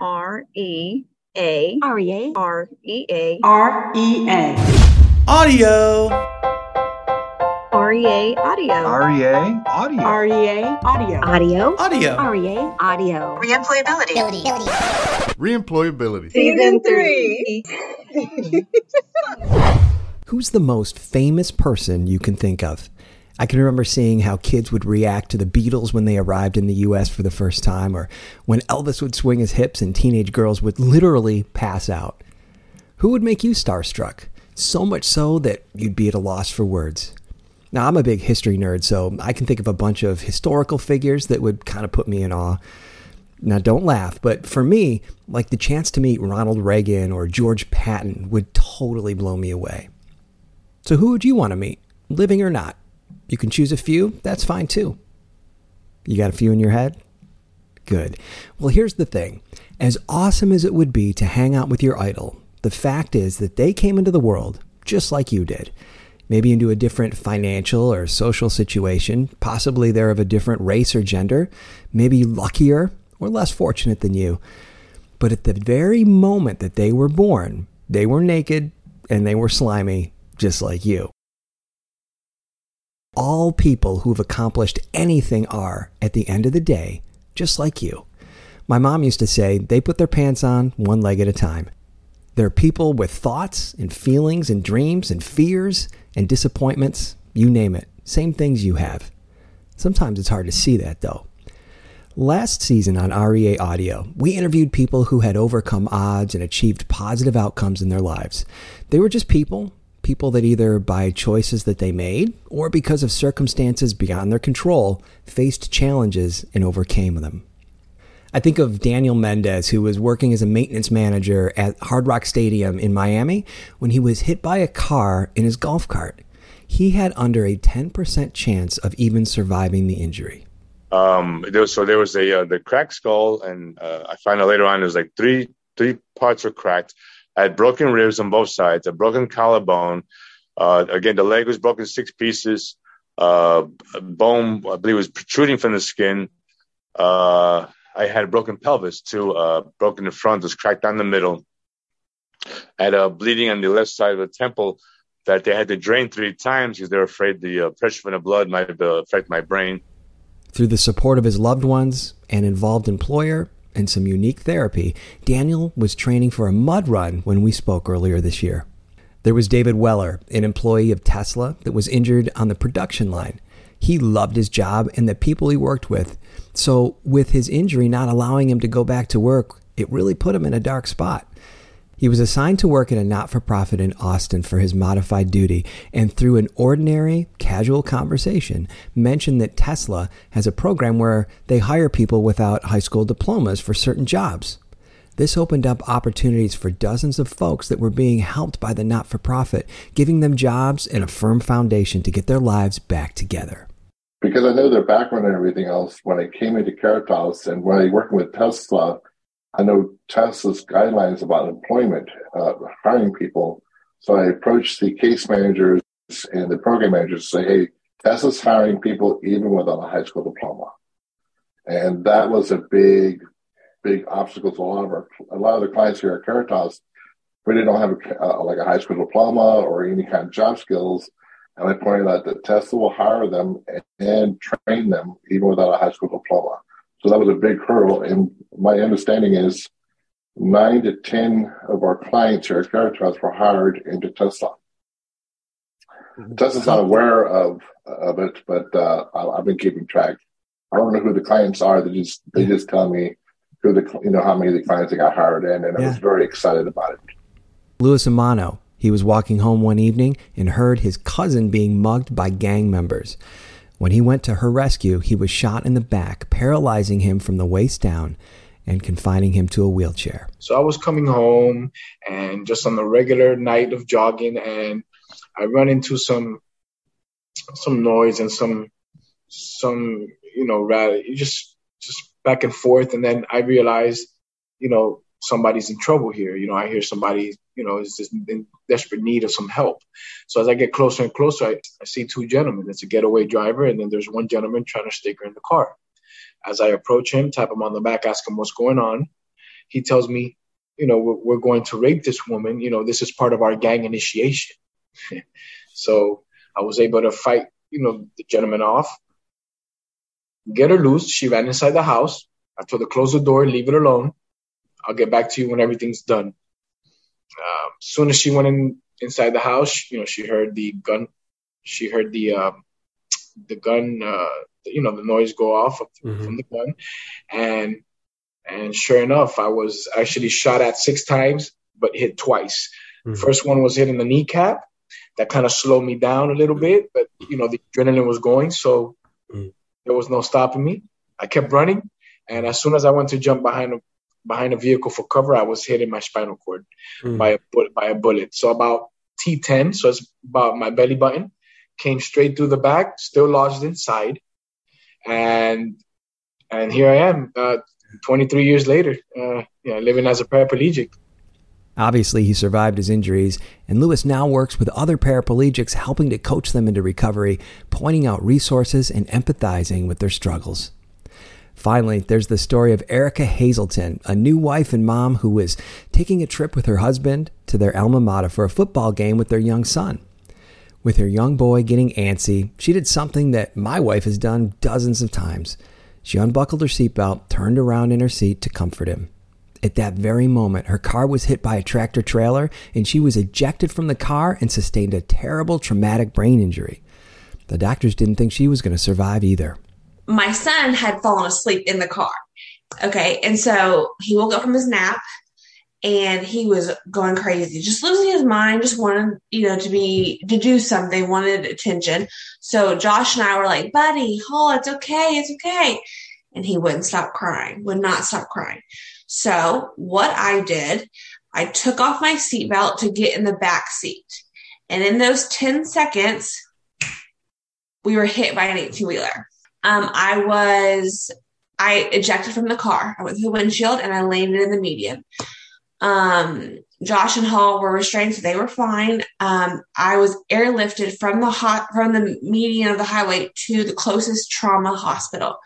R E A R E A R E A R E A. Audio. REA Audio. REA Audio. R E A Audio. Audio Audio. R E A Audio Reemployability. Reemployability. Season three. Who's the most famous person you can think of? I can remember seeing how kids would react to the Beatles when they arrived in the US for the first time, or when Elvis would swing his hips and teenage girls would literally pass out. Who would make you starstruck? So much so that you'd be at a loss for words. Now, I'm a big history nerd, so I can think of a bunch of historical figures that would kind of put me in awe. Now, don't laugh, but for me, like the chance to meet Ronald Reagan or George Patton would totally blow me away. So, who would you want to meet, living or not? You can choose a few, that's fine too. You got a few in your head? Good. Well, here's the thing as awesome as it would be to hang out with your idol, the fact is that they came into the world just like you did. Maybe into a different financial or social situation. Possibly they're of a different race or gender. Maybe luckier or less fortunate than you. But at the very moment that they were born, they were naked and they were slimy, just like you. All people who've accomplished anything are, at the end of the day, just like you. My mom used to say they put their pants on one leg at a time. They're people with thoughts and feelings and dreams and fears and disappointments, you name it. Same things you have. Sometimes it's hard to see that though. Last season on REA Audio, we interviewed people who had overcome odds and achieved positive outcomes in their lives. They were just people, people that either by choices that they made or because of circumstances beyond their control faced challenges and overcame them. I think of Daniel Mendez, who was working as a maintenance manager at Hard Rock Stadium in Miami when he was hit by a car in his golf cart. He had under a 10% chance of even surviving the injury. Um, there was, so there was a uh, the cracked skull, and uh, I found out later on was like three three parts were cracked. I had broken ribs on both sides, a broken collarbone. Uh, again, the leg was broken six pieces. Uh, bone, I believe, was protruding from the skin. Uh, I had a broken pelvis too, uh, broken the front, was cracked down the middle. I had a bleeding on the left side of the temple that they had to drain three times because they were afraid the uh, pressure from the blood might uh, affect my brain. Through the support of his loved ones, and involved employer, and some unique therapy, Daniel was training for a mud run when we spoke earlier this year. There was David Weller, an employee of Tesla that was injured on the production line. He loved his job and the people he worked with. So, with his injury not allowing him to go back to work, it really put him in a dark spot. He was assigned to work at a not for profit in Austin for his modified duty, and through an ordinary, casual conversation, mentioned that Tesla has a program where they hire people without high school diplomas for certain jobs. This opened up opportunities for dozens of folks that were being helped by the not for profit, giving them jobs and a firm foundation to get their lives back together. Because I know their background and everything else, when I came into Caritas and when I working with Tesla, I know Tesla's guidelines about employment, uh, hiring people. So I approached the case managers and the program managers to say, hey, Tesla's hiring people even without a high school diploma. And that was a big, big obstacle to a lot of our, a lot of the clients here at Caritas. Really don't have a, uh, like a high school diploma or any kind of job skills. And I pointed out that Tesla will hire them and, and train them even without a high school diploma. So that was a big hurdle. And my understanding is nine to 10 of our clients here at Caritas were hired into Tesla. Mm-hmm. Tesla's not aware of, of it, but uh, I've been keeping track. I don't know who the clients are. They just they just tell me who the you know how many of the clients they got hired in, and yeah. I was very excited about it. Luis Amano. He was walking home one evening and heard his cousin being mugged by gang members. When he went to her rescue, he was shot in the back, paralyzing him from the waist down and confining him to a wheelchair. So I was coming home and just on a regular night of jogging and I run into some some noise and some some you know rather just just back and forth. And then I realized you know somebody's in trouble here. You know I hear somebody you know is just in desperate need of some help. So as I get closer and closer I, I see two gentlemen. It's a getaway driver and then there's one gentleman trying to stick her in the car as I approach him, tap him on the back, ask him what's going on, he tells me, you know, we're, we're going to rape this woman. You know, this is part of our gang initiation. so I was able to fight, you know, the gentleman off, get her loose. She ran inside the house. I told her close the door, leave it alone. I'll get back to you when everything's done. Um, soon as she went in inside the house, you know, she heard the gun. She heard the um, the gun, uh, you know, the noise go off mm-hmm. from the gun, and and sure enough, I was actually shot at six times, but hit twice. Mm-hmm. First one was hit in the kneecap. That kind of slowed me down a little bit, but you know, the adrenaline was going, so mm-hmm. there was no stopping me. I kept running, and as soon as I went to jump behind a behind a vehicle for cover, I was hit in my spinal cord mm. by a by a bullet. So about T10, so it's about my belly button, came straight through the back, still lodged inside, and and here I am, uh, 23 years later, uh, yeah, living as a paraplegic. Obviously, he survived his injuries, and Luis now works with other paraplegics, helping to coach them into recovery, pointing out resources and empathizing with their struggles. Finally, there's the story of Erica Haselton, a new wife and mom who was taking a trip with her husband to their alma mater for a football game with their young son. With her young boy getting antsy, she did something that my wife has done dozens of times. She unbuckled her seatbelt, turned around in her seat to comfort him. At that very moment, her car was hit by a tractor trailer and she was ejected from the car and sustained a terrible traumatic brain injury. The doctors didn't think she was going to survive either my son had fallen asleep in the car. Okay. And so he woke up from his nap and he was going crazy, just losing his mind, just wanted, you know, to be, to do something, wanted attention. So Josh and I were like, buddy, oh, it's okay. It's okay. And he wouldn't stop crying, would not stop crying. So what I did, I took off my seatbelt to get in the back seat. And in those 10 seconds, we were hit by an 18 wheeler. Um, I was, I ejected from the car. I went through the windshield and I landed in the median. Um, Josh and Hall were restrained, so they were fine. Um, I was airlifted from the hot from the median of the highway to the closest trauma hospital,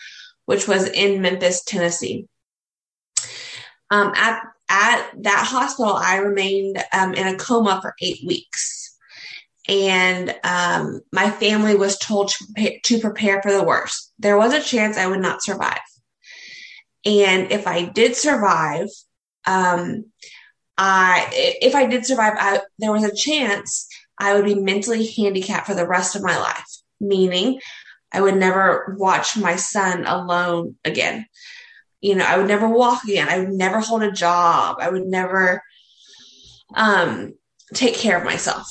which was in Memphis, Tennessee. Um, at at that hospital, I remained um, in a coma for eight weeks and um, my family was told to prepare, to prepare for the worst. There was a chance I would not survive. And if I did survive, um, I if I did survive, I, there was a chance I would be mentally handicapped for the rest of my life. Meaning, I would never watch my son alone again. You know, I would never walk again. I would never hold a job. I would never um, take care of myself.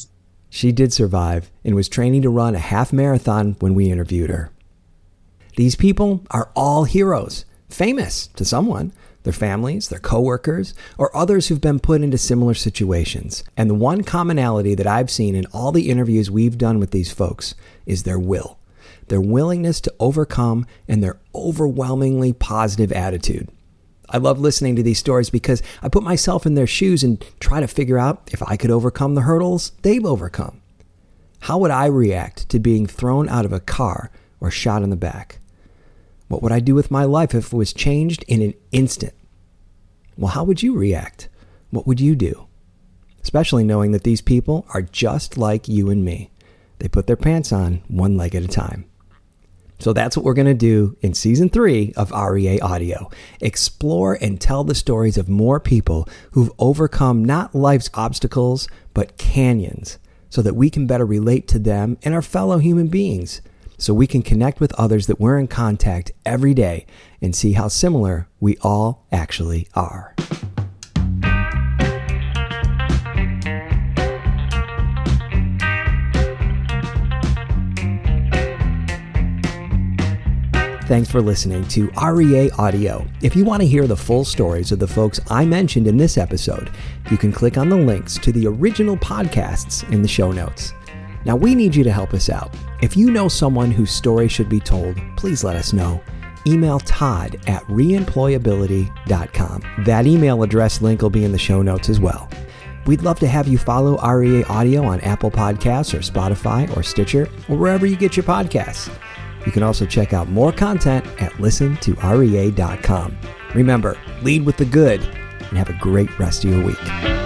She did survive and was training to run a half marathon when we interviewed her. These people are all heroes, famous to someone, their families, their coworkers, or others who've been put into similar situations. And the one commonality that I've seen in all the interviews we've done with these folks is their will, their willingness to overcome, and their overwhelmingly positive attitude. I love listening to these stories because I put myself in their shoes and try to figure out if I could overcome the hurdles they've overcome. How would I react to being thrown out of a car or shot in the back? What would I do with my life if it was changed in an instant? Well, how would you react? What would you do? Especially knowing that these people are just like you and me. They put their pants on one leg at a time. So that's what we're going to do in season three of REA Audio. Explore and tell the stories of more people who've overcome not life's obstacles, but canyons, so that we can better relate to them and our fellow human beings. So we can connect with others that we're in contact every day and see how similar we all actually are. Thanks for listening to REA Audio. If you want to hear the full stories of the folks I mentioned in this episode, you can click on the links to the original podcasts in the show notes. Now, we need you to help us out. If you know someone whose story should be told, please let us know. Email Todd at reemployability.com. That email address link will be in the show notes as well. We'd love to have you follow REA Audio on Apple Podcasts or Spotify or Stitcher or wherever you get your podcasts. You can also check out more content at listentorea.com. Remember, lead with the good and have a great rest of your week.